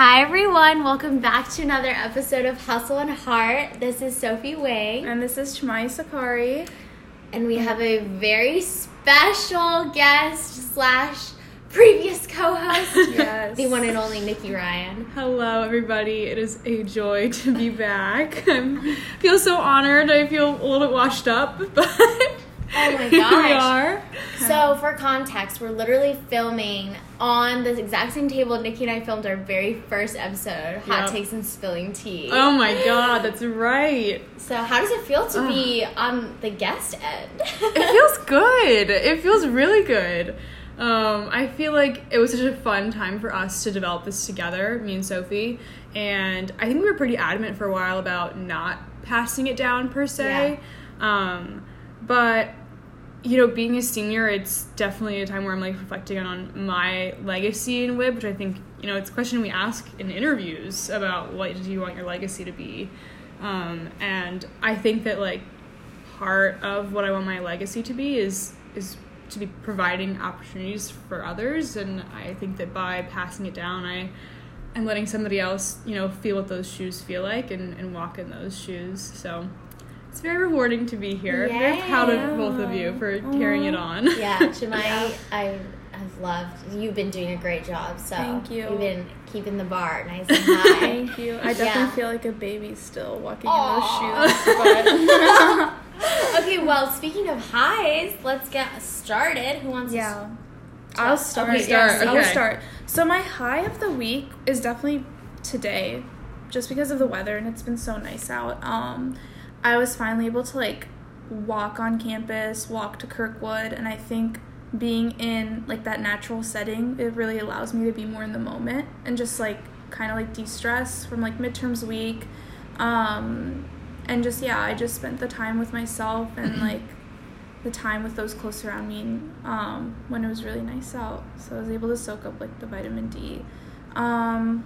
Hi everyone, welcome back to another episode of Hustle and Heart. This is Sophie Wang, And this is Chmai Sakari. and we have a very special guest slash previous co-host, Yes. the one and only Nikki Ryan. Hello, everybody. It is a joy to be back. I feel so honored. I feel a little bit washed up, but Oh my here we are. So, for context, we're literally filming on the exact same table Nikki and I filmed our very first episode, Hot Yep. Takes and Spilling Tea. Oh my god, that's right. So, how does it feel to be on the guest end? It feels good. It feels really good. Um, I feel like it was such a fun time for us to develop this together, me and Sophie. And I think we were pretty adamant for a while about not passing it down per se. Um, but you know, being a senior, it's definitely a time where I'm like reflecting on my legacy in WIB, which I think, you know, it's a question we ask in interviews about what do you want your legacy to be. Um, and I think that like part of what I want my legacy to be is is to be providing opportunities for others and I think that by passing it down I I'm letting somebody else, you know, feel what those shoes feel like and, and walk in those shoes. So it's very rewarding to be here. I'm very proud of both of you for carrying it on. Yeah, Jemai, I have loved. You've been doing a great job. So Thank you. You've been keeping the bar nice and high. Thank you. I definitely Yeah. feel like a baby still walking Aw. in those shoes. Okay, well, speaking of highs, let's get started. Who wants yeah. to I'll start. Okay, start, Yes, I'll start. So my high of the week is definitely today, just because of the weather and it's been so nice out. Um, I was finally able to like walk on campus, walk to Kirkwood, and I think being in like that natural setting, it really allows me to be more in the moment and just like kind of like de-stress from like midterms week. Um, and just yeah, I just spent the time with myself and like the time with those close around me um, when it was really nice out. So I was able to soak up like the vitamin D. Um,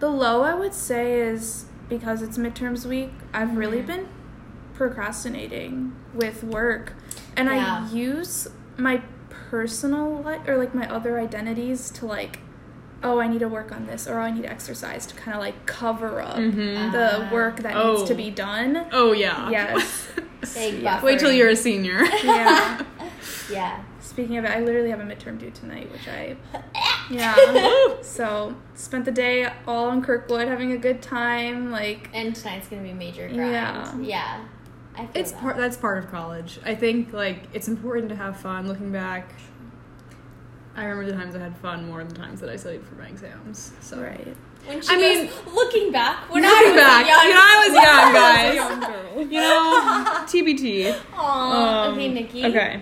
the low I would say is because it's midterms week, I've really Mhm. been procrastinating with work. And Yeah. I use my personal li- or like my other identities to like, oh, I need to work on this or I need to exercise to kind of like cover up Mhm. the Ah. work that needs to Oh. be done. Oh yeah. Yes. Big Yeah. Wait till you're a senior. Yeah. Yeah. Speaking of it, I literally have a midterm due tonight, which I yeah. so spent the day all in Kirkwood having a good time. Like And tonight's gonna be major grind. Yeah. Yeah. I feel It's that. part that's part of college. I think like it's important to have fun. Looking back, I remember the times I had fun more than the times that I studied for my exams. So right. When she I goes, mean, looking back, when looking I was back, young, you know, I was young, guys. young girl. You know, TBT. Aw, Um, okay, Nikki. Okay.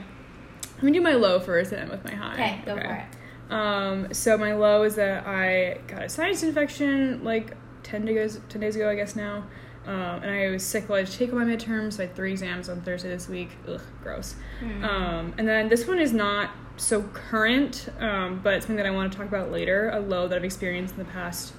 Let me do my low first and end with my high. Okay, go for it. Um, so my low is that I got a sinus infection like ten days ten days ago, I guess now. Um, and I was sick while I was taking my midterms. So I had three exams on Thursday this week. Ugh, gross. Hmm. Um, and then this one is not so current, um, but it's something that I want to talk about later. A low that I've experienced in the past,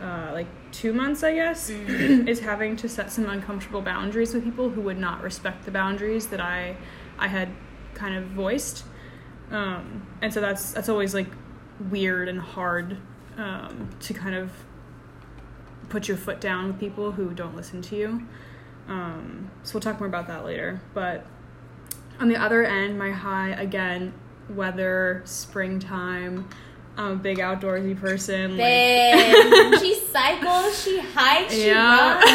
uh, like two months, I guess, is having to set some uncomfortable boundaries with people who would not respect the boundaries that I, I had kind of voiced. Um, and so that's that's always like weird and hard um, to kind of put your foot down with people who don't listen to you. Um, so we'll talk more about that later. But on the other end, my high again, weather, springtime. I'm a big outdoorsy person. like- she cycles, she hikes, she yeah. runs.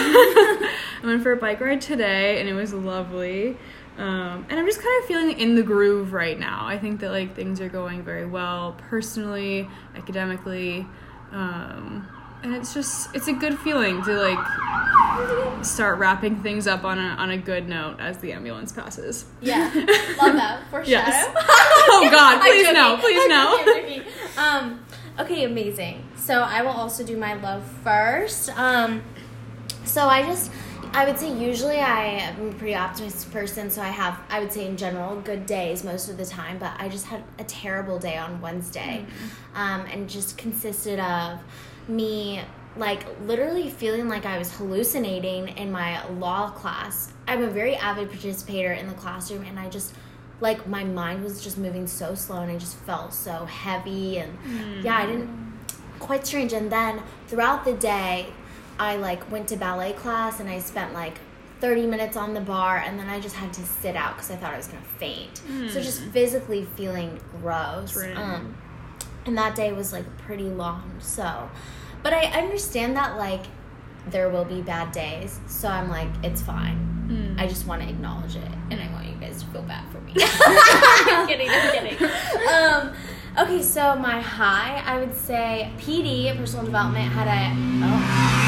I went for a bike ride today and it was lovely. Um, and I'm just kind of feeling in the groove right now. I think that like things are going very well personally, academically. Um, and it's just it's a good feeling to like start wrapping things up on a on a good note as the ambulance passes. Yeah, love that. Foreshadow. Yes. Oh God, please joking. no, please no. joking, I'm joking. Um, okay, amazing. So I will also do my love first. Um, so I just, I would say usually I am a pretty optimistic person, so I have, I would say in general, good days most of the time. But I just had a terrible day on Wednesday, um, and just consisted of me like literally feeling like I was hallucinating in my law class. I'm a very avid participator in the classroom, and I just like my mind was just moving so slow, and I just felt so heavy, and yeah, I didn't. quite strange. And then throughout the day, I like went to ballet class and I spent like 30 minutes on the bar and then I just had to sit out because I thought I was gonna faint. So just physically feeling gross. Um, and that day was like pretty long. So, but I understand that like there will be bad days. So I'm like, it's fine. I just want to acknowledge it, and I want you guys to feel bad for me. I'm kidding. I'm kidding. Um, okay, so my high, I would say PD, personal development, had a. Oh.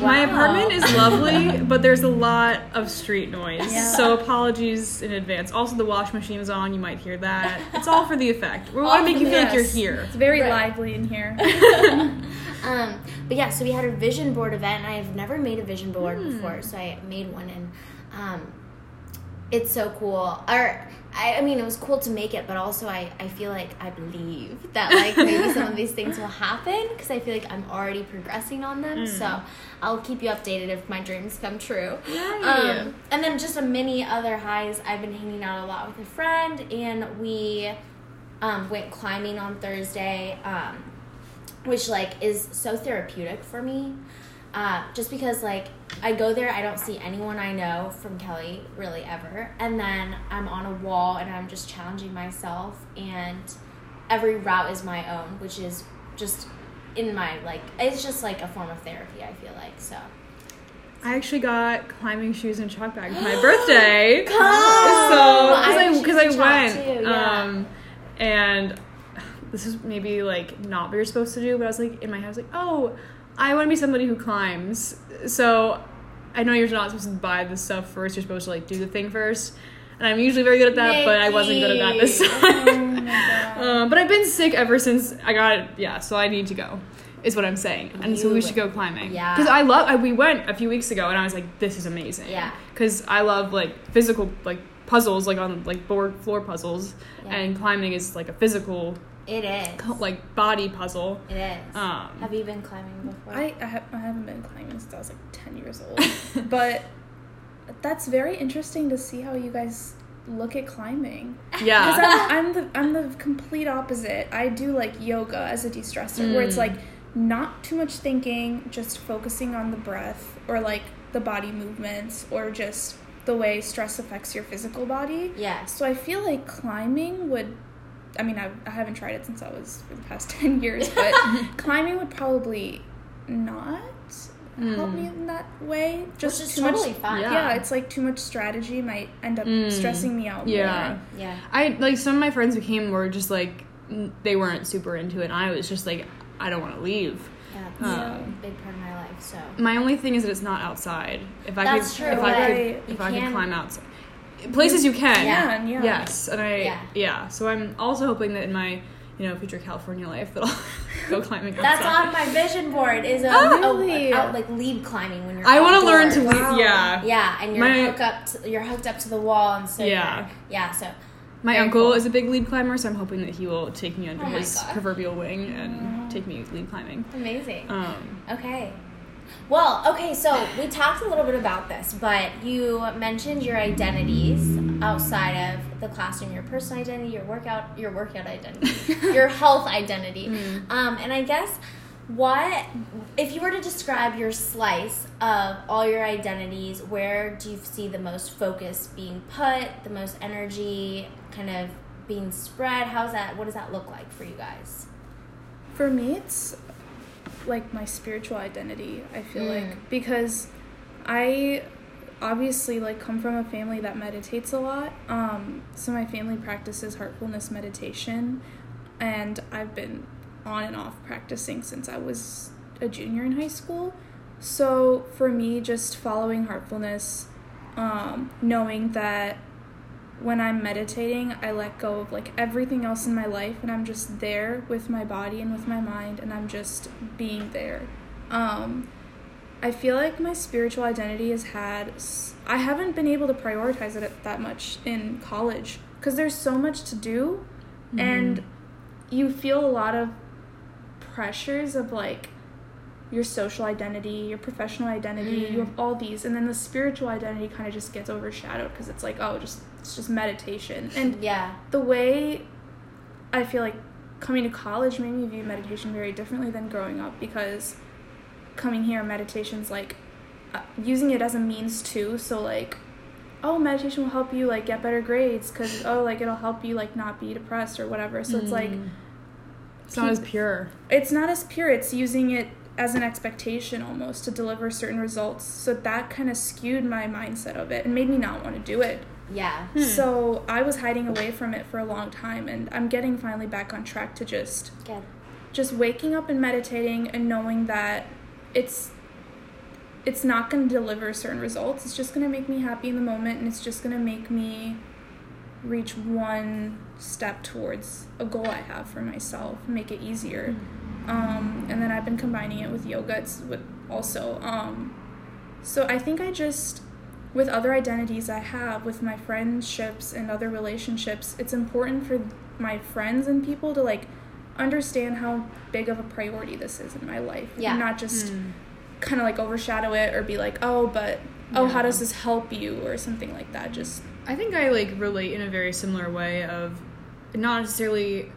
My apartment is lovely, but there's a lot of street noise. Yeah. So apologies in advance. Also, the wash machine is on. You might hear that. It's all for the effect. We want to make you feel like you're here. It's very Right. lively in here. Um, but yeah, so we had a vision board event, and I've never made a vision board Hmm. before, so I made one, and um, it's so cool. Or I, I mean, it was cool to make it, but also I, I feel like I believe that like maybe some of these things will happen because I feel like I'm already progressing on them. So I'll keep you updated if my dreams come true. Um, and then just a many other highs. I've been hanging out a lot with a friend, and we um, went climbing on Thursday. Um, which like is so therapeutic for me uh, just because like i go there i don't see anyone i know from Kelley really ever and then i'm on a wall and i'm just challenging myself and every route is my own which is just in my like it's just like a form of therapy i feel like so I actually got climbing shoes and chalk bag for my birthday. Come! So because I because I, shoes and chalk went, too, yeah. um, and this is maybe like not what you're supposed to do, but I was like in my head, I was like, oh, I want to be somebody who climbs. So I know you're not supposed to buy the stuff first. You're supposed to like do the thing first. And I'm usually very good at that, but I wasn't good at that this Nikki. time. um, but I've been sick ever since I got it. Yeah, so I need to go. Is what I'm saying, and so we should go climbing. Yeah. because I love. I, we went a few weeks ago, and I was like, "This is amazing." Yeah. because I love like physical like puzzles, like on like board floor puzzles, Yeah. and climbing is like a physical it is like body puzzle. it is Um, have you been climbing before I, I, ha- I haven't been climbing since I was like 10 years old. but that's very interesting to see how you guys look at climbing. Because Yeah, I'm, I'm, the, I'm the complete opposite. I do like yoga as a de stressor, where it's Mm. like not too much thinking, just focusing on the breath or like the body movements or just the way stress affects your physical body. Yeah. So I feel like climbing would. I mean, I, I haven't tried it since I was for the past 10 years, but climbing would probably not help me in that way. Just which is too totally much. fine Yeah. Yeah. it's like too much strategy might end up Mm. stressing me out. yeah. more. yeah I like some of my friends who came were just like they weren't super into it. and I was just like, I don't want to leave. yeah that's Yeah. a big part of my life so My only thing is that it's not outside. If I That's could, true, if I right. could, if I could climb outside, places you can. Yeah. Yeah, yeah. Yes, and I Yeah. yeah. So I'm also hoping that in my you know future California life that I'll go climbing outside. That's on my vision board. Is a, Oh, really? out, like lead climbing when you're. I want to learn to outdoors. leave. Yeah. Yeah, and you're My- hooked up. To, you're hooked up to the wall, and so Yeah. yeah. So My Very uncle cool. is a big lead climber, so I'm hoping that he will take me under Oh his God. proverbial wing and take me lead climbing. amazing. Um, Okay. Well, okay, so we talked a little bit about this, but you mentioned your identities outside of the classroom, your personal identity, your workout, your workout identity, your health identity. Um, and I guess what if you were to describe your slice of all your identities, where do you see the most focus being put, the most energy kind of being spread? How's that what does that look like for you guys? For me, it's like my spiritual identity, I feel Mm. like. Because I obviously like come from a family that meditates a lot. Um, so my family practices heartfulness meditation and I've been on and off practicing since I was a junior in high school. So for me, just following heartfulness, um, knowing that when I'm meditating, I let go of like everything else in my life and I'm just there with my body and with my mind and I'm just being there. Um, I feel like my spiritual identity has had I haven't been able to prioritize it that much in college because there's so much to do and you feel a lot of pressures of like your social identity, your professional identity, you have all these, and then the spiritual identity kind of just gets overshadowed because it's like, oh, just it's just meditation. And Yeah. the way I feel like coming to college made me view meditation very differently than growing up because coming here, meditation's like uh, using it as a means too. So like, oh, meditation will help you like get better grades because oh, like it'll help you like not be depressed or whatever. So it's like Mm. It's not as pure. it's not as pure. It's using it as an expectation almost to deliver certain results. So that kind of skewed my mindset of it and made me not want to do it. Yeah. Hmm. So I was hiding away from it for a long time, and I'm getting finally back on track to just Good. just waking up and meditating and knowing that it's it's not going to deliver certain results. It's just going to make me happy in the moment, and it's just going to make me reach one step towards a goal I have for myself, make it easier. Um, and then I've been combining it with yoga. It's with also. Um, so I think I just, with other identities I have, with my friendships and other relationships, it's important for my friends and people to like understand how big of a priority this is in my life. Yeah. And not just Mm. kind of like overshadow it or be like, oh, but oh, how does this help you or something like that. Just I think I like relate in a very similar way of not necessarily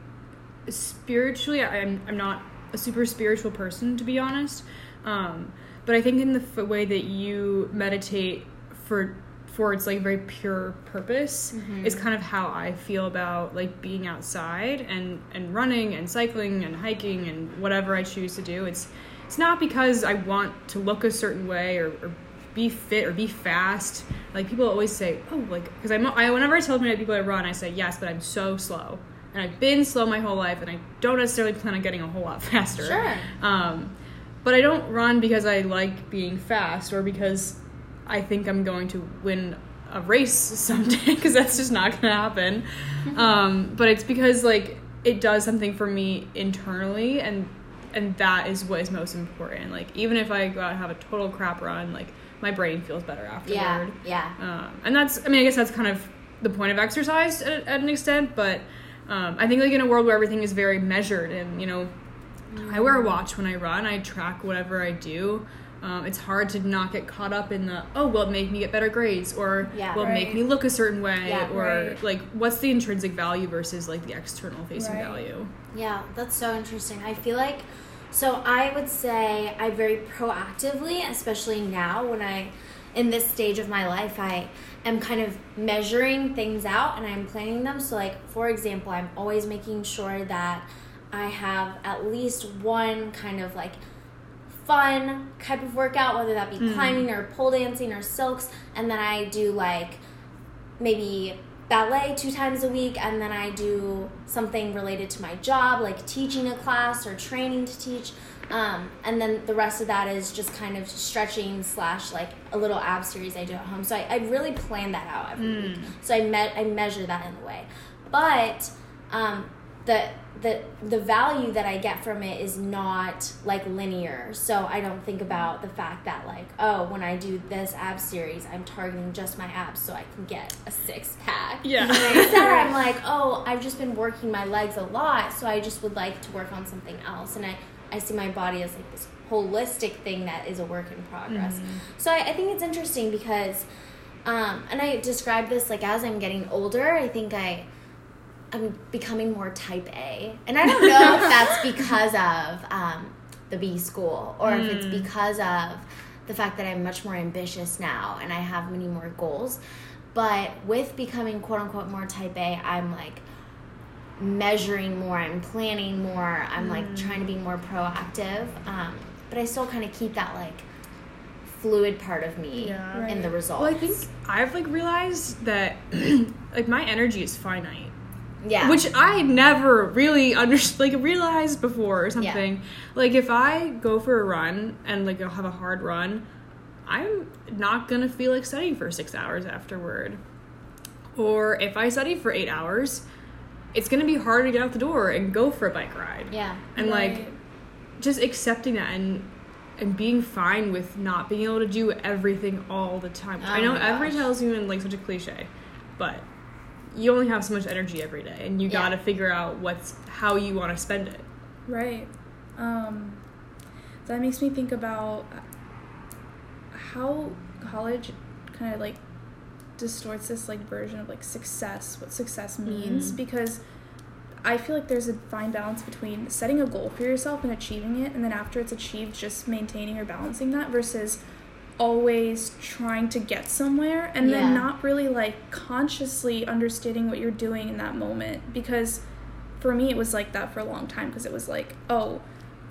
spiritually. I- I'm I'm not a super spiritual person to be honest, um, but I think in the f- way that you meditate for for its like very pure purpose is kind of how I feel about like being outside and and running and cycling and hiking and whatever I choose to do. It's it's not because I want to look a certain way or, or be fit or be fast. Like people always say, oh, like because I'm I whenever I tell people I run, I say yes, but I'm so slow, and I've been slow my whole life, and I don't necessarily plan on getting a whole lot faster. Sure. Um, but I don't run because I like being fast or because I think I'm going to win a race someday because that's just not going to happen. um, but it's because like it does something for me internally and and that is what is most important. Like even if I go out and have a total crap run, like my brain feels better afterward. Yeah. Yeah. Um, and that's, I mean, I guess that's kind of the point of exercise at, at an extent, but um, I think like in a world where everything is very measured and, you know, I wear a watch when I run, I track whatever I do. Um, it's hard to not get caught up in the, oh, will it make me get better grades or Yeah. will it make me look a certain way Yeah, or right. like what's the intrinsic value versus like the external facing Right. value. Yeah, that's so interesting. I feel like, so I would say I very proactively, especially now when I, in this stage of my life, I am kind of measuring things out and I'm planning them. So, like, for example, I'm always making sure that I have at least one kind of like fun type of workout, whether that be climbing or pole dancing or silks, and then I do like maybe ballet two times a week and then i do something related to my job like teaching a class or training to teach. Um, and then the rest of that is just kind of stretching slash like a little ab series i do at home. So i, I really plan that out every week. So i met i measure that in a way. But um, the the the value that I get from it is not like linear. So I don't think about the fact that like oh when I do this ab series I'm targeting just my abs so I can get a six pack. Yeah. Instead I'm like oh I've just been working my legs a lot so I just would like to work on something else and I I see my body as like this holistic thing that is a work in progress. So I, I think it's interesting because um, and I describe this like as I'm getting older I think I I'm becoming more type A. And I don't know if that's because of um, the B school or if it's because of the fact that I'm much more ambitious now and I have many more goals. But with becoming quote unquote more type A, I'm like measuring more, I'm planning more, I'm like trying to be more proactive. Um, but I still kind of keep that like fluid part of me Yeah. in the Right. results. Well, I think I've like realized that like my energy is finite. Yeah. which I never really under like realized before or something. Like if I go for a run and like I'll have a hard run, I'm not gonna feel like studying for six hours afterward. Or if I study for eight hours, it's gonna be hard to get out the door and go for a bike ride. yeah. And like just accepting that and and being fine with not being able to do everything all the time. I Oh know my everybody tells you in like such a cliche, but you only have so much energy every day, and you got to figure out what's how you want to spend it. Right. Um, that makes me think about how college kind of like distorts this like version of like success, what success means. Mhm. Because I feel like there's a fine balance between setting a goal for yourself and achieving it, and then after it's achieved, just maintaining or balancing that versus always trying to get somewhere and Yeah. then not really like consciously understanding what you're doing in that moment because for me it was like that for a long time because it was like oh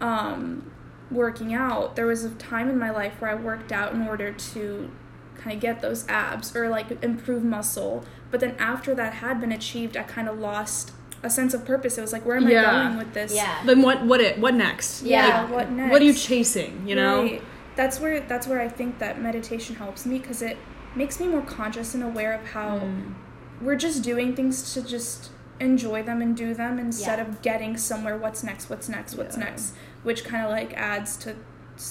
um working out there was a time in my life where i worked out in order to kind of get those abs or like improve muscle but then after that had been achieved i kind of lost a sense of purpose it was like where am Yeah. i going with this Yeah. Then what? What it? What next? Yeah. Like, what next What are you chasing? You know. Right. That's where that's where I think that meditation helps me because it makes me more conscious and aware of how Mm. we're just doing things to just enjoy them and do them instead Yeah. of getting somewhere what's next what's next what's Yeah. next which kind of like adds to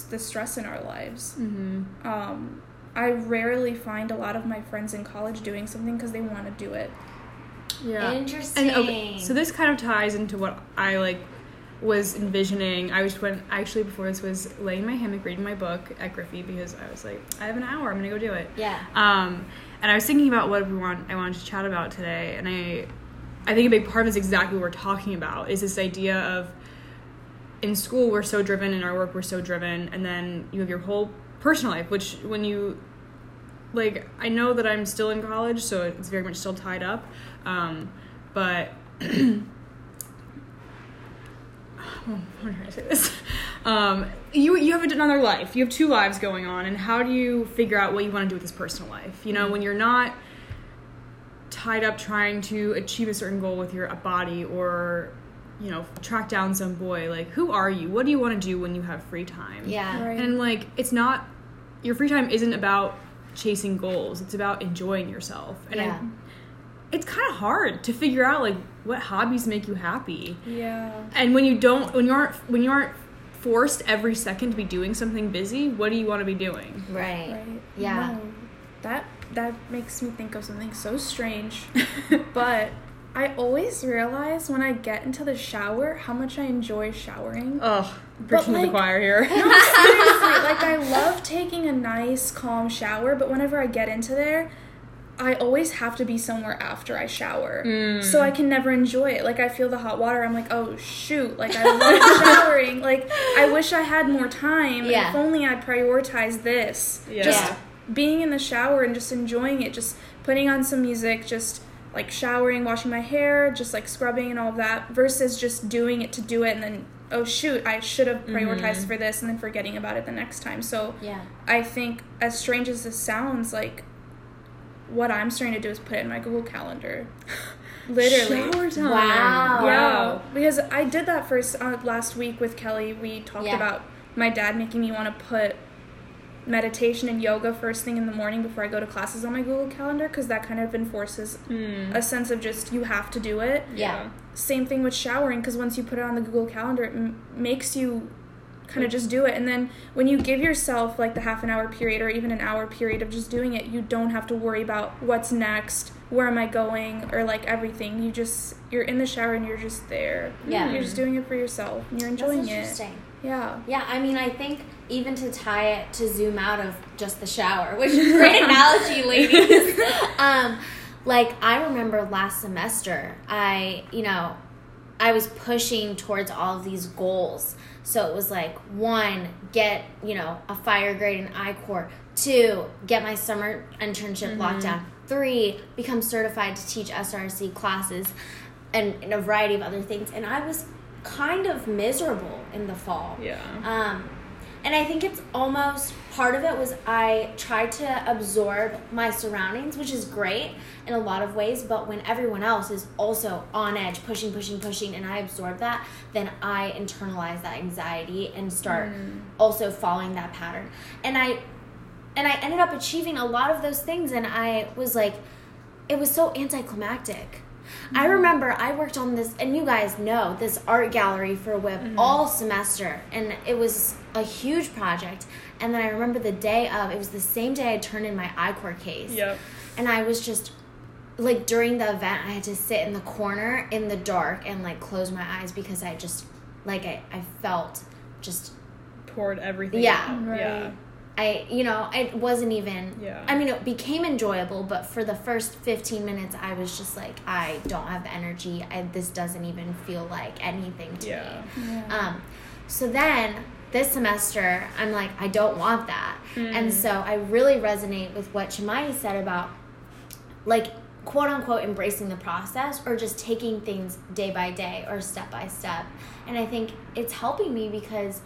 the stress in our lives Mm-hmm. um, i rarely find a lot of my friends in college doing something because they want to do it Yeah. Interesting. And okay, so this kind of ties into what I like was envisioning. I was when actually before this was laying in my hammock reading my book at Griffy because I was like, I have an hour, I'm gonna go do it. Yeah. Um, and I was thinking about what we want I wanted to chat about today, and I I think a big part of this is exactly what we're talking about is this idea of in school we're so driven, in our work we're so driven, and then you have your whole personal life, which when you like I know that I'm still in college, so it's very much still tied up. Um, but how do I say this? Um, you you have another life. You have two lives going on, and how do you figure out what you want to do with this personal life? You know, when you're not tied up trying to achieve a certain goal with your body or you know track down some boy like who are you what do you want to do when you have free time Yeah. Right. and like it's not your free time isn't about chasing goals it's about enjoying yourself and Yeah. I, it's kind of hard to figure out like what hobbies make you happy yeah and when you don't when you aren't when you aren't forced every second to be doing something busy what do you want to be doing Right. right Yeah. No. that that makes me think of something so strange but I always realize when I get into the shower how much I enjoy showering. Ugh, preaching to like- the choir here No, seriously, like I love taking a nice, calm shower, but whenever I get into there, I always have to be somewhere after I shower. Mm. So I can never enjoy it. Like I feel the hot water, I'm like, oh shoot, like I love showering. Like I wish I had more time. Yeah. If only I prioritized this. Yeah. Just Yeah. being in the shower and just enjoying it, just putting on some music, just like showering, washing my hair, just like scrubbing and all of that, versus just doing it to do it and then oh shoot, I should have prioritized for this and then forgetting about it the next time. So Yeah. I think as strange as this sounds, like what I'm starting to do is put it in my Google Calendar. Literally. Shower time. Wow. Yeah, because I did that first uh, last week with Kelly. We talked Yeah. about my dad making me want to put meditation and yoga first thing in the morning before I go to classes on my Google Calendar because that kind of enforces Hmm. a sense of just you have to do it. Yeah. Same thing with showering because once you put it on the Google Calendar, it m- makes you kind of just do it. And then when you give yourself like the half an hour period or even an hour period of just doing it, you don't have to worry about what's next, where am I going, or like everything. You just you're in the shower and you're just there. Yeah. You're just doing it for yourself and you're That's enjoying it. Yeah. Yeah, I mean, I think even to tie it to zoom out of just the shower, which is a great analogy, ladies. um, like I remember last semester, I you know, I was pushing towards all of these goals. So it was like one, get you know a fire grade in I-Core. Two, get my summer internship locked down. Three, become certified to teach SRC classes, and, and a variety of other things. And I was kind of miserable in the fall. Yeah. Um, and I think it's almost part of it was I tried to absorb my surroundings, which is great in a lot of ways. But when everyone else is also on edge, pushing, pushing, pushing, and I absorb that, then I internalize that anxiety and start mm. also following that pattern. And I, and I ended up achieving a lot of those things, and I was like, it was so anticlimactic. I remember I worked on this, and you guys know this art gallery for WIB mm-hmm. all semester, and it was a huge project. And then I remember the day of, it was the same day I turned in my I-Core case. Yep. And I was just, like, during the event, I had to sit in the corner in the dark and, like, close my eyes because I just, like, I, I felt just, Poured everything. Yeah. out. Right. Yeah. I, you know, it wasn't even. Yeah. I mean, it became enjoyable, but for the first 15 minutes, I was just like, I don't have the energy. I, this doesn't even feel like anything to Yeah. me. Yeah. Um, so then this semester, I'm like, I don't want that. And so I really resonate with what Chimai said about like quote unquote embracing the process or just taking things day by day or step by step. And I think it's helping me because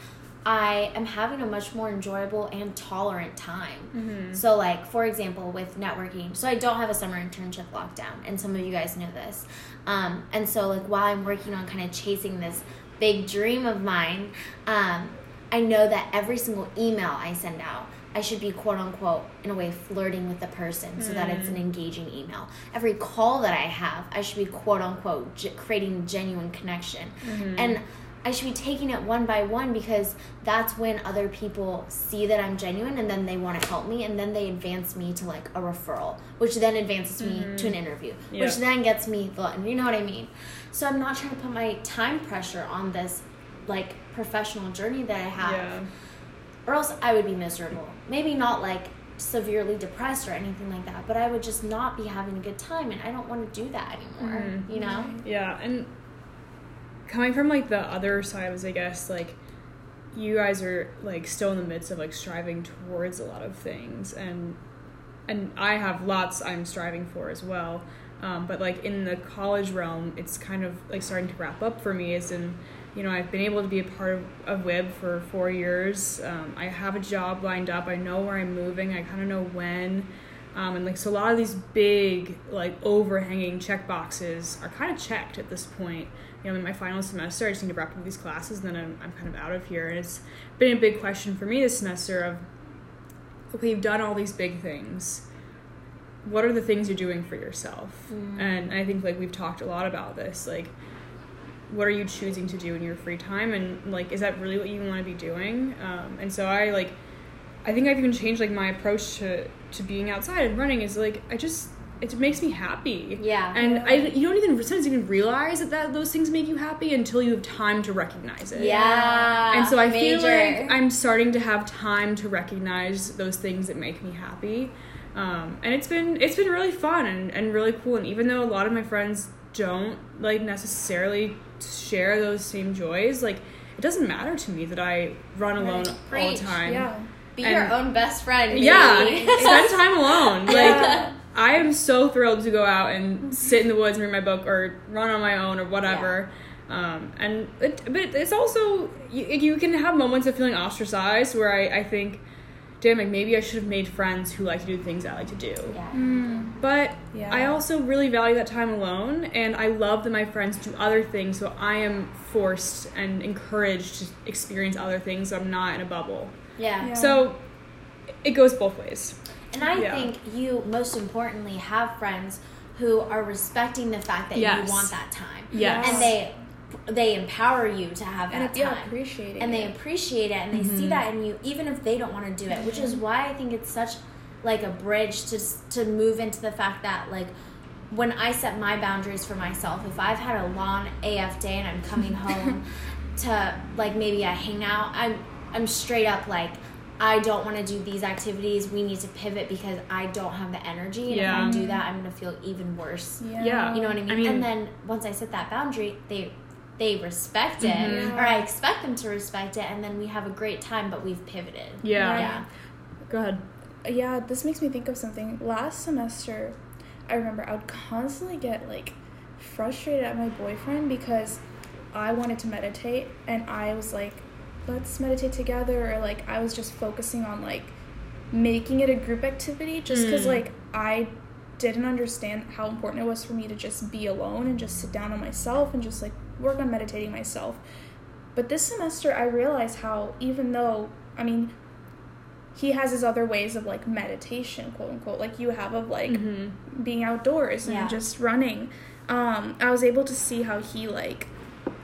I am having a much more enjoyable and tolerant time. So, like, for example, with networking, so I don't have a summer internship lockdown, and some of you guys know this. Um, and so, like, while I'm working on kind of chasing this big dream of mine, um, I know that every single email I send out, I should be quote unquote in a way flirting with the person so that it's an engaging email. Every call that I have, I should be quote unquote ge- creating genuine connection. And I should be taking it one by one because that's when other people see that I'm genuine and then they want to help me and then they advance me to like a referral, which then advances me to an interview, Yeah. which then gets me the, you know what I mean? So I'm not trying to put my time pressure on this like professional journey that I have Yeah. or else I would be miserable. Maybe not like severely depressed or anything like that, but I would just not be having a good time, and I don't want to do that anymore. Mhm. You know? Yeah, and coming from like the other side was I guess like you guys are like still in the midst of like striving towards a lot of things and and I have lots I'm striving for as well. Um, but like in the college realm, it's kind of like starting to wrap up for me. Is in, you know, I've been able to be a part of, of WIB for four years. Um, I have a job lined up. I know where I'm moving. I kind of know when. Um, and like so, a lot of these big like overhanging check boxes are kind of checked at this point. You know, in my final semester, I just need to wrap up these classes, and then I'm, I'm kind of out of here. And it's been a big question for me this semester of, okay, you've done all these big things. What are the things you're doing for yourself? And i think like we've talked a lot about this like what are you choosing to do in your free time? And like is that really what you want to be doing? Um, and so i like i think i've even changed like my approach to to being outside and running is like i just it makes me happy Yeah. and i you don't even sometimes even realize that, that those things make you happy until you have time to recognize it Yeah. and so I feel like I'm starting to have time to recognize those things that make me happy. Um, and it's been it's been really fun and, and really cool. And even though a lot of my friends don't like necessarily share those same joys, like it doesn't matter to me that I run alone all the time. yeah. Be and- your own best friend. baby. Yeah, spend time alone. Like Yeah. I am so thrilled to go out and sit in the woods and read my book or run on my own or whatever. Um, and it, but it's also you, you can have moments of feeling ostracized where I, I think, damn, like maybe I should have made friends who like to do the things I like to do. Yeah. Mm. But Yeah. I also really value that time alone, and I love that my friends do other things, so I am forced and encouraged to experience other things. So I'm not in a bubble. Yeah. Yeah. So it goes both ways. And I Yeah. think you most importantly have friends who are respecting the fact that Yes. you want that time. Yes. And they they empower you to have And that yeah, time. appreciating and they appreciate it and they see mm-hmm. that in you even if they don't want to do it which is mm-hmm. why i think it's such like a bridge to to move into the fact that like when i set my boundaries for myself if i've had a long af day and i'm coming home to like maybe i hang out i'm i'm straight up like I don't want to do these activities. We need to pivot because I don't have the energy. And Yeah. if I do that, I'm going to feel even worse. Yeah. Yeah. You know what I mean? I mean- and then once I set that boundary, they they respect it, Mhm. or I expect them to respect it, and then we have a great time. But we've pivoted. Yeah. Yeah. Go ahead. yeah, this makes me think of something. Last semester, I remember I would constantly get like frustrated at my boyfriend because I wanted to meditate and I was like, let's meditate together, or like I was just focusing on like making it a group activity just because Mm. like I didn't understand how important it was for me to just be alone and just sit down on myself and just like work on meditating myself. But this semester, I realized how even though, I mean, he has his other ways of like meditation, quote unquote, like you have of like Mm-hmm. being outdoors and Yeah. just running. Um, I was able to see how he like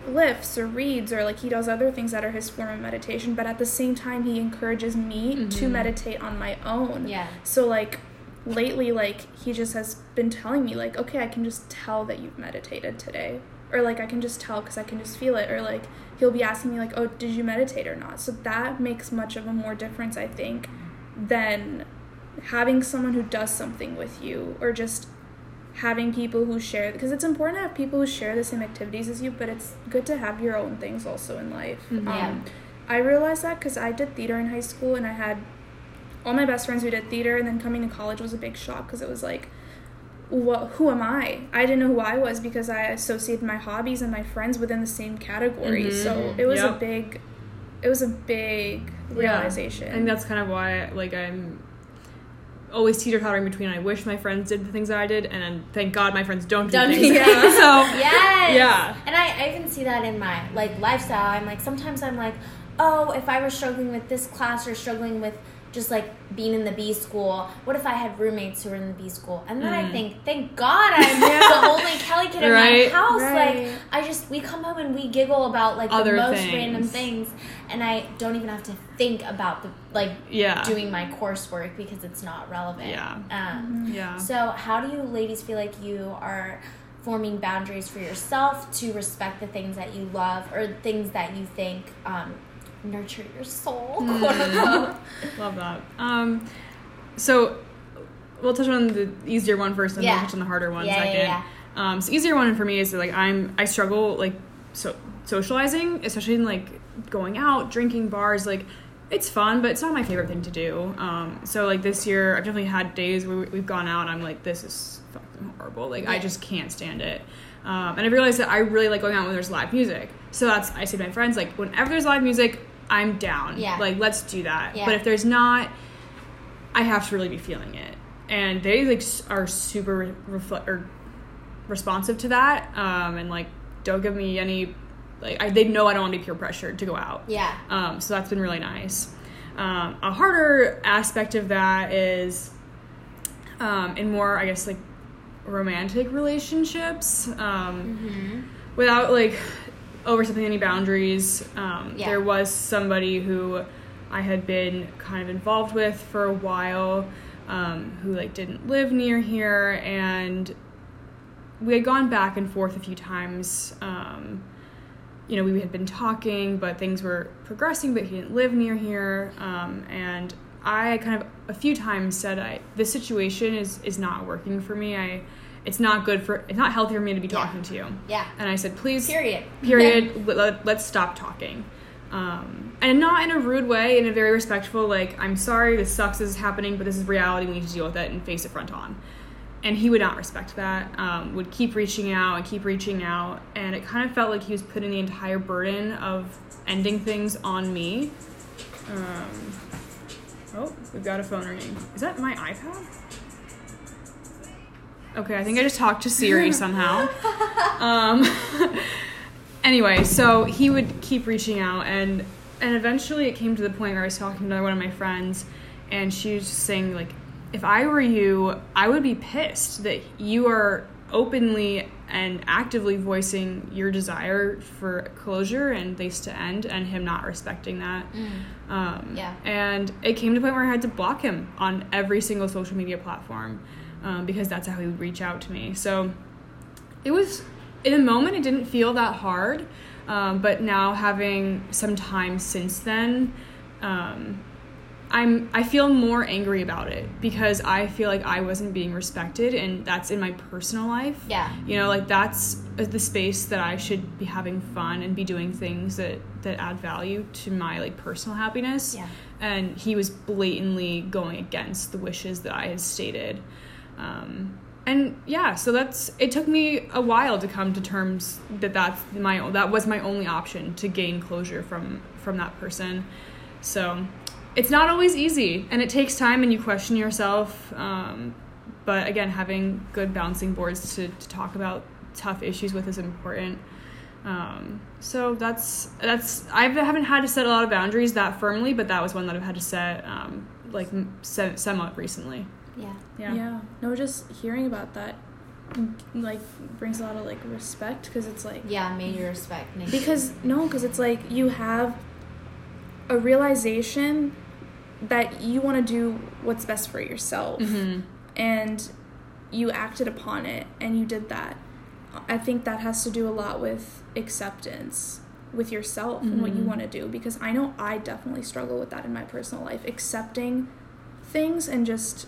lifts or reads or like he does other things that are his form of meditation, but at the same time, he encourages me to Mhm. meditate on my own. Yeah. So like lately, like he just has been telling me like, okay, I can just tell that you've meditated today, or like I can just tell because I can just feel it, or like he'll be asking me like, oh, did you meditate or not? So that makes much of a more difference, I think, than having someone who does something with you or just having people who share because it's important to have people who share the same activities as you but it's good to have your own things also in life. Mhm. Yeah. um, i realized that because i did theater in high school and i had all my best friends who did theater and then coming to college was a big shock because it was like what who am i? I didn't know who i was because i associated my hobbies and my friends within the same category. Mhm. so it was a big it was a big realization I think that's kind of why, like, I'm always teeter tottering between. I wish my friends did the things that I did, and then thank God my friends don't do Don't things. Yeah. so Yes. Yeah. And I, I even see that in my like lifestyle. I'm like sometimes I'm like, oh, if I were struggling with this class or struggling with just like being in the B school, what if I had roommates who were in the B school? And then I Mm. think, thank God I'm the only Kelley kid in Right. my house. Right. Like I just we come home and we giggle about like Other the most things. random things, and I don't even have to think about the like yeah, doing my coursework because it's not relevant. Yeah. Um, yeah. so, how do you ladies feel like you are forming boundaries for yourself to respect the things that you love or things that you think um, nurture your soul, quote? Love that. Um, so we'll touch on the easier one first, and then Yeah. we'll touch on the harder one Yeah, yeah, second. yeah. Um, so easier one for me is that, like I'm I struggle like so socializing, especially in like going out, drinking bars, like. It's fun, but it's not my favorite thing to do. Um, so like this year, I've definitely had days where we- we've gone out. and I'm like, this is fucking horrible. Like I just can't stand it. Um, and I realized that I really like going out when there's live music. So that's I say to my friends like, whenever there's live music, I'm down. Yeah. Like let's do that. Yeah. But if there's not, I have to really be feeling it, and they like are super re- refle- or responsive to that, um, and like don't give me any like I, they know I don't want to be peer pressured to go out. Yeah. Um, so that's been really nice. Um, a harder aspect of that is um, in more, I guess, like romantic relationships. Um, Mm-hmm. without like overstepping any boundaries. Um, Yeah. There was somebody who I had been kind of involved with for a while, um, who like didn't live near here, and we had gone back and forth a few times. Um, you know, we had been talking, but things were progressing, but he didn't live near here, um, and I kind of a few times said, "I this situation is is not working for me. I." It's not good for. It's not healthy for me to be Yeah. talking to you. Yeah. And I said, please, Period. period, let, us stop talking. Um, and not in a rude way, in a very respectful, like, I'm sorry, this sucks, this is happening, but this is reality, we need to deal with it and face it front on. And he would not respect that, um, would keep reaching out and keep reaching out. And it kind of felt like he was putting the entire burden of ending things on me. Um, oh, we've got a phone ringing. Is that my iPad? Okay, I think I just talked to Siri somehow. Um, anyway, so he would keep reaching out, and and eventually it came to the point where I was talking to one of my friends, and she was just saying like, if I were you, I would be pissed that you are openly and actively voicing your desire for closure and things to end, and him not respecting that. Um, Yeah. And it came to the point where I had to block him on every single social media platform um, because that's how he would reach out to me. So it was, in a moment, it didn't feel that hard. Um, but now having some time since then, um, I'm I feel more angry about it because I feel like I wasn't being respected, and that's in my personal life. Yeah. You know, like that's the space that I should be having fun and be doing things that that add value to my like personal happiness. Yeah. And he was blatantly going against the wishes that I had stated. Um, and yeah, so that's it took me a while to come to terms that that's my that was my only option to gain closure from from that person. So it's not always easy, and it takes time, and you question yourself. Um, but again, having good bouncing boards to, to talk about tough issues with is important. Um, so that's that's I haven't had to set a lot of boundaries that firmly, but that was one that I've had to set um, like somewhat recently. Yeah. Yeah. Yeah. No, just hearing about that like brings a lot of like respect because it's like Yeah. Major respect. Nikki. because no, because it's like you have a realization that you want to do what's best for yourself Mm-hmm. and you acted upon it and you did that. I think that has to do a lot with acceptance with yourself and what you Mhm. want to do because I know I definitely struggle with that in my personal life accepting things and just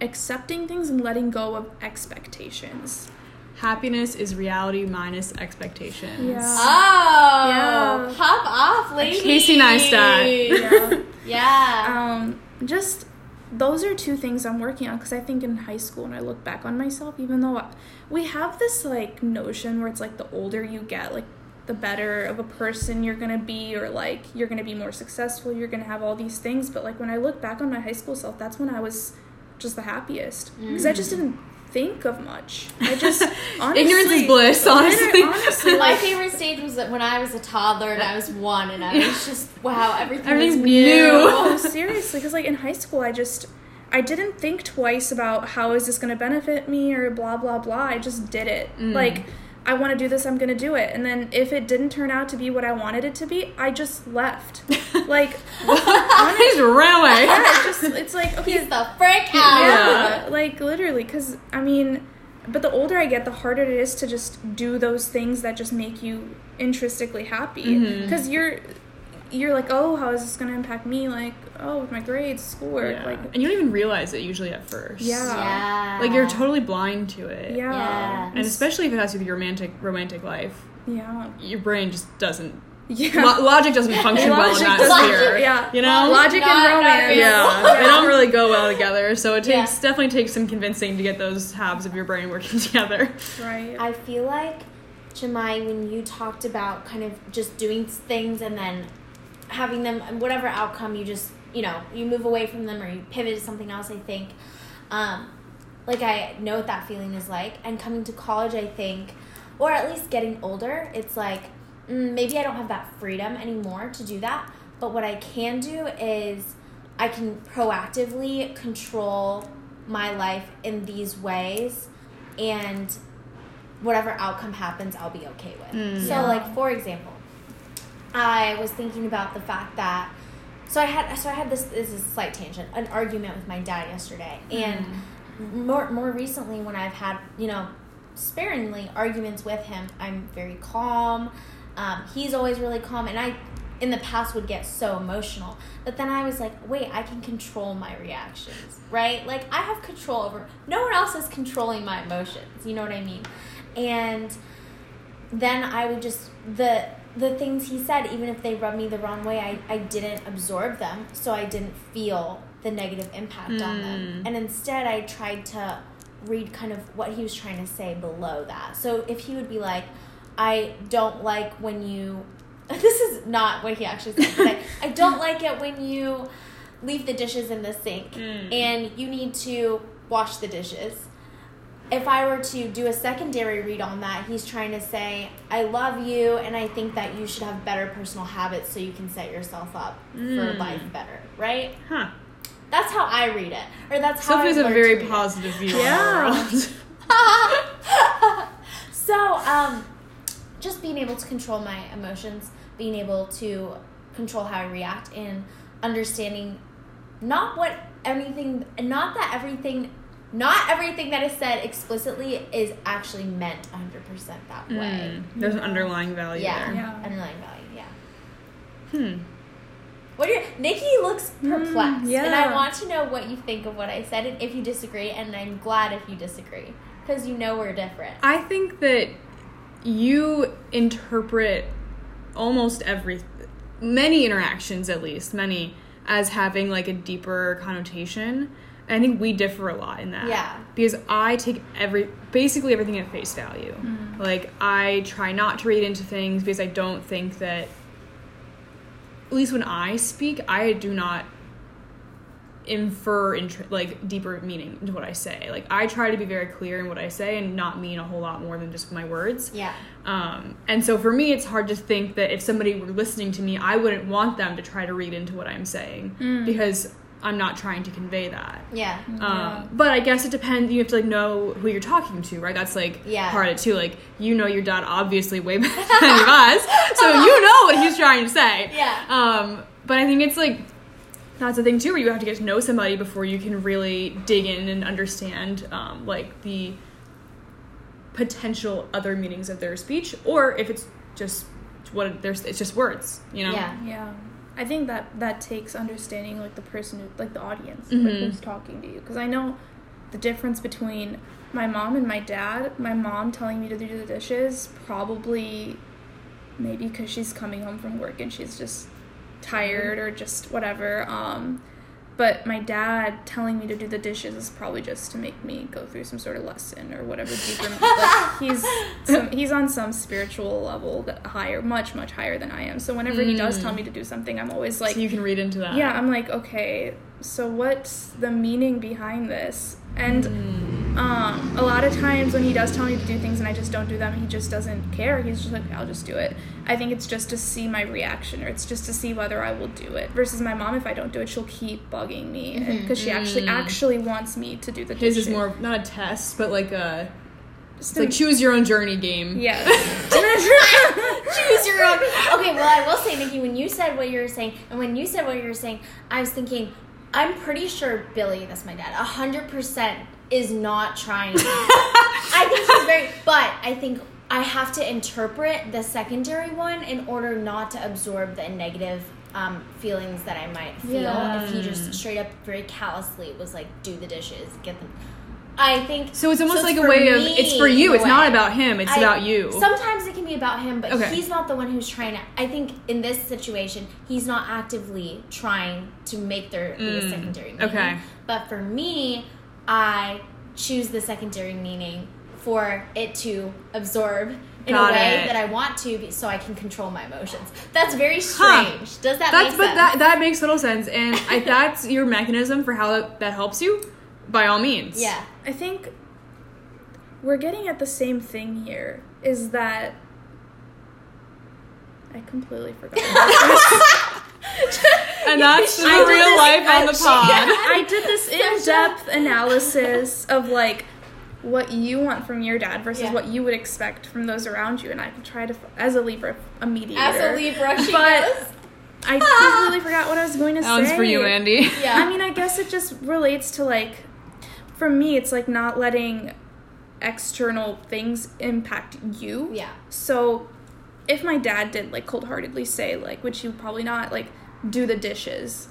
accepting things and letting go of expectations. Happiness is reality minus expectations. Yeah. Oh, Yeah. pop off, lady. Casey Neistat. Yeah. yeah. um, just those are two things I'm working on because I think in high school when I look back on myself, even though I, we have this like notion where it's like the older you get, like the better of a person you're gonna be, or like you're gonna be more successful, you're gonna have all these things. But like when I look back on my high school self, that's when I was just the happiest because I just didn't think of much. I just honestly, Ignorance is bliss, honestly. Literally, honestly, My favorite stage was that when I was a toddler and I was one, and I was just wow, everything Everything's was new. new. no, seriously, because like in high school, I just I didn't think twice about how is this going to benefit me or blah blah blah. I just did it. Mm. Like I want to do this, I'm going to do it. And then if it didn't turn out to be what I wanted it to be, I just left. like I just ran away. yeah, it just it's like okay, He's the frick out. yeah, like literally because I mean, but the older I get, the harder it is to just do those things that just make you intrinsically happy mm-hmm. because you're you're like oh how is this going to impact me like oh with my grades schoolwork Yeah. like and you don't even realize it usually at first. Yeah. Yeah. Like you're totally blind to it. yeah Yeah. And especially if it has to do with your romantic romantic life, yeah your brain just doesn't yeah lo- logic doesn't function well in Logic that doesn't- sphere. yeah You know? logic Not- and romance. Yeah, they don't really go well together. So it takes Yeah. definitely takes some convincing to get those halves of your brain working together. right I feel like, Jemai, when you talked about kind of just doing things and then having them, whatever outcome you just, you know, you move away from them or you pivot to something else, I think, um, like I know what that feeling is like. And coming to college, I think, or at least getting older, it's like, mm, maybe I don't have that freedom anymore to do that. But what I can do is I can proactively control my life in these ways and whatever outcome happens, I'll be okay with. Mm. So, Yeah. like for example, I was thinking about the fact that so I had so I had this this is a slight tangent an argument with my dad yesterday, and more more recently when I've had you know sparingly arguments with him, I'm very calm. Um, he's always really calm, and I in the past would get so emotional. But then I was like, wait, I can control my reactions, right? Like I have control over. No one else is controlling my emotions. You know what I mean? And then I would just the the things he said, even if they rubbed me the wrong way, I, I didn't absorb them, so I didn't feel the negative impact on them. Mm. And instead I tried to read kind of what he was trying to say below that. So if he would be like, I don't like when you this is not what he actually said, but I, I don't like it when you leave the dishes in the sink Mm. and you need to wash the dishes if I were to do a secondary read on that, he's trying to say, I love you, and I think that you should have better personal habits so you can set yourself up for Mm. life better, right? Huh. That's how I read it. Or that's how Sophie I has a very read it. positive view Yeah. on the world. so, um, just being able to control my emotions, being able to control how I react, and understanding not what anything, not that everything, not everything that is said explicitly is actually meant 100% that way. Mm. There's an underlying value Yeah, there. Yeah. underlying value. Yeah. Hmm. What are your, Nikki looks perplexed, and I want to know what you think of what I said, and if you disagree. And I'm glad if you disagree, because you know we're different. I think that you interpret almost every many interactions at least many as having like a deeper connotation i think we differ a lot in that. Yeah. because i take every basically everything at face value. Like i try not to read into things because i don't think that at least when i speak i do not infer intr- like deeper meaning into what i say. Like i try to be very clear in what i say and not mean a whole lot more than just my words. Yeah. um, and so for me, it's hard to think that if somebody were listening to me, I wouldn't want them to try to read into what I'm saying. Because I'm not trying to convey that. Yeah. Um, but I guess it depends. You have to like know who you're talking to, right? That's like Yeah. part of it too. Like you know your dad obviously way better than any of us, so you know what he's trying to say. Yeah. Um, but I think it's like that's the thing too, where you have to get to know somebody before you can really dig in and understand um, like the potential other meanings of their speech, or if it's just what there's it's just words, you know. Yeah. Yeah. I think that that takes understanding like the person who like the audience Mhm. like who's talking to you because I know the difference between my mom and my dad. My mom telling me to do the dishes probably maybe because she's coming home from work and she's just tired or just whatever. Um, but my dad telling me to do the dishes is probably just to make me go through some sort of lesson or whatever deeper. like, he's some, he's on some spiritual level that higher, much much higher than I am. So whenever he does Mm. tell me to do something, I'm always like, so you can read into that. yeah, I'm like, okay, so what's the meaning behind this? And Mm. Um, a lot of times when he does tell me to do things and I just don't do them, he just doesn't care. He's just like, I'll just do it. I think it's just to see my reaction or it's just to see whether I will do it. Versus my mom, if I don't do it, she'll keep bugging me because she actually Mm. actually wants me to do the His dishes. is more not a test, but like a Just it's like choose your own journey game. yeah. Choose your own. Okay, well, I will say, Nikki, when you said what you were saying, and when you said what you were saying, I was thinking, I'm pretty sure Billy, that's my dad, hundred percent is not trying. I think she's very, but I think I have to interpret the secondary one in order not to absorb the negative um, feelings that I might feel Yeah. if he just straight up very callously was like, do the dishes, get them. I think So it's almost like a way of it's for you. It's not about him. It's I- about you. Sometimes it can be about him, but Okay. he's not the one who's trying to. I think in this situation, he's not actively trying to make a Mm, secondary meaning. okay. But for me, I choose the secondary meaning for it to absorb in Got a way it. that I want to, be, so I can control my emotions. That's very Huh. strange. Does that that's make but sense? that that makes total sense, and if that's your mechanism for how that, that helps you, by all means. yeah. I think we're getting at the same thing here is that I completely forgot. And that's the real this- life on the pod. I did this in-depth analysis of like what you want from your dad versus Yeah. what you would expect from those around you, and I try to, as a Libra, a mediator. As a Libra, she But- goes. I completely forgot what I was going to That say. one's for you, Andy. Yeah. I mean, I guess it just relates to like, for me, it's like not letting external things impact you. Yeah. So, if my dad did like cold heartedly say, like, which he would probably not, like, do the dishes,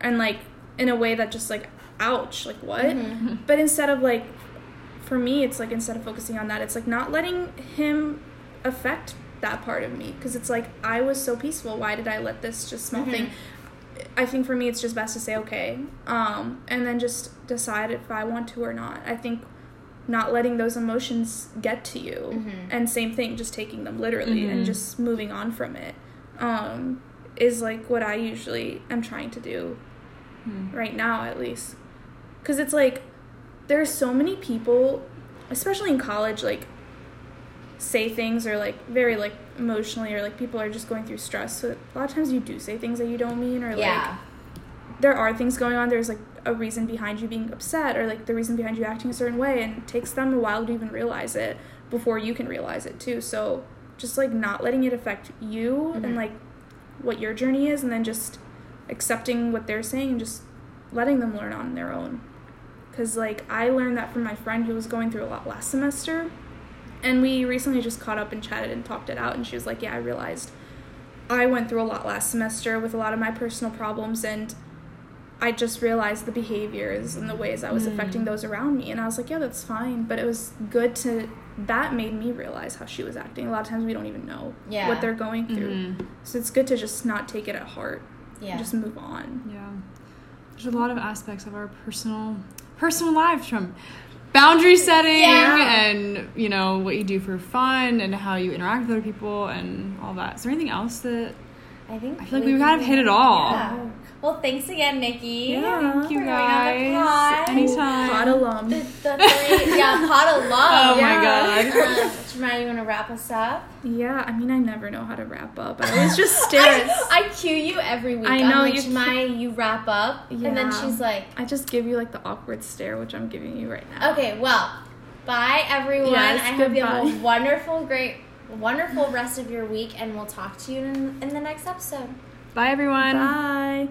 and like, in a way that just like, ouch, like, what? Mm-hmm. But instead of like, for me, it's like, instead of focusing on that, it's like not letting him affect that part of me. Because it's like, I was so peaceful. Why did I let this just small Mhm. thing? I think for me, it's just best to say okay, um, and then just decide if I want to or not. I think not letting those emotions get to you, Mhm. and same thing, just taking them literally and Mhm. just moving on from it, um, is like what I usually am trying to do Hmm. right now, at least. Because it's like there's so many people, especially in college, like say things or like very like emotionally or like people are just going through stress. So a lot of times you do say things that you don't mean or like there are things going on. There's like a reason behind you being upset or like the reason behind you acting a certain way, and it takes them a while to even realize it before you can realize it too. So just like not letting it affect you Mhm. and like what your journey is, and then just accepting what they're saying and just letting them learn on their own. Because like I learned that from my friend who was going through a lot last semester, and we recently just caught up and chatted and talked it out, and she was like, "Yeah, I realized." I went through a lot last semester with a lot of my personal problems and I just realized the behaviors and the ways I was Mm. affecting those around me and I was like, yeah, that's fine, but it was good to that made me realize how she was acting. A lot of times we don't even know Yeah. what they're going through. Mhm. So it's good to just not take it at heart. Yeah. And just move on. Yeah. There's a lot of aspects of our personal personal lives from boundary setting Yeah. and you know what you do for fun and how you interact with other people and all that. Is there anything else that I think I feel like we kind of hit it all. Yeah. Well, thanks again, Nikki. Yeah. Thank you for going on the guys. pod. Anytime. Pod alum. The, the three, yeah, pot of love. Oh my god. Um, Jemima, you want to wrap us up? Yeah, I mean I never know how to wrap up. I always just stare I, I cue you every week. I I'm know, like, you- Jemima, you wrap up, and then she's like, I just give you like the awkward stare which I'm giving you right now. "Okay, well, bye everyone. Yes, I hope you have a goodbye. wonderful, great, wonderful rest of your week, and we'll talk to you in, in the next episode." Bye everyone. Bye.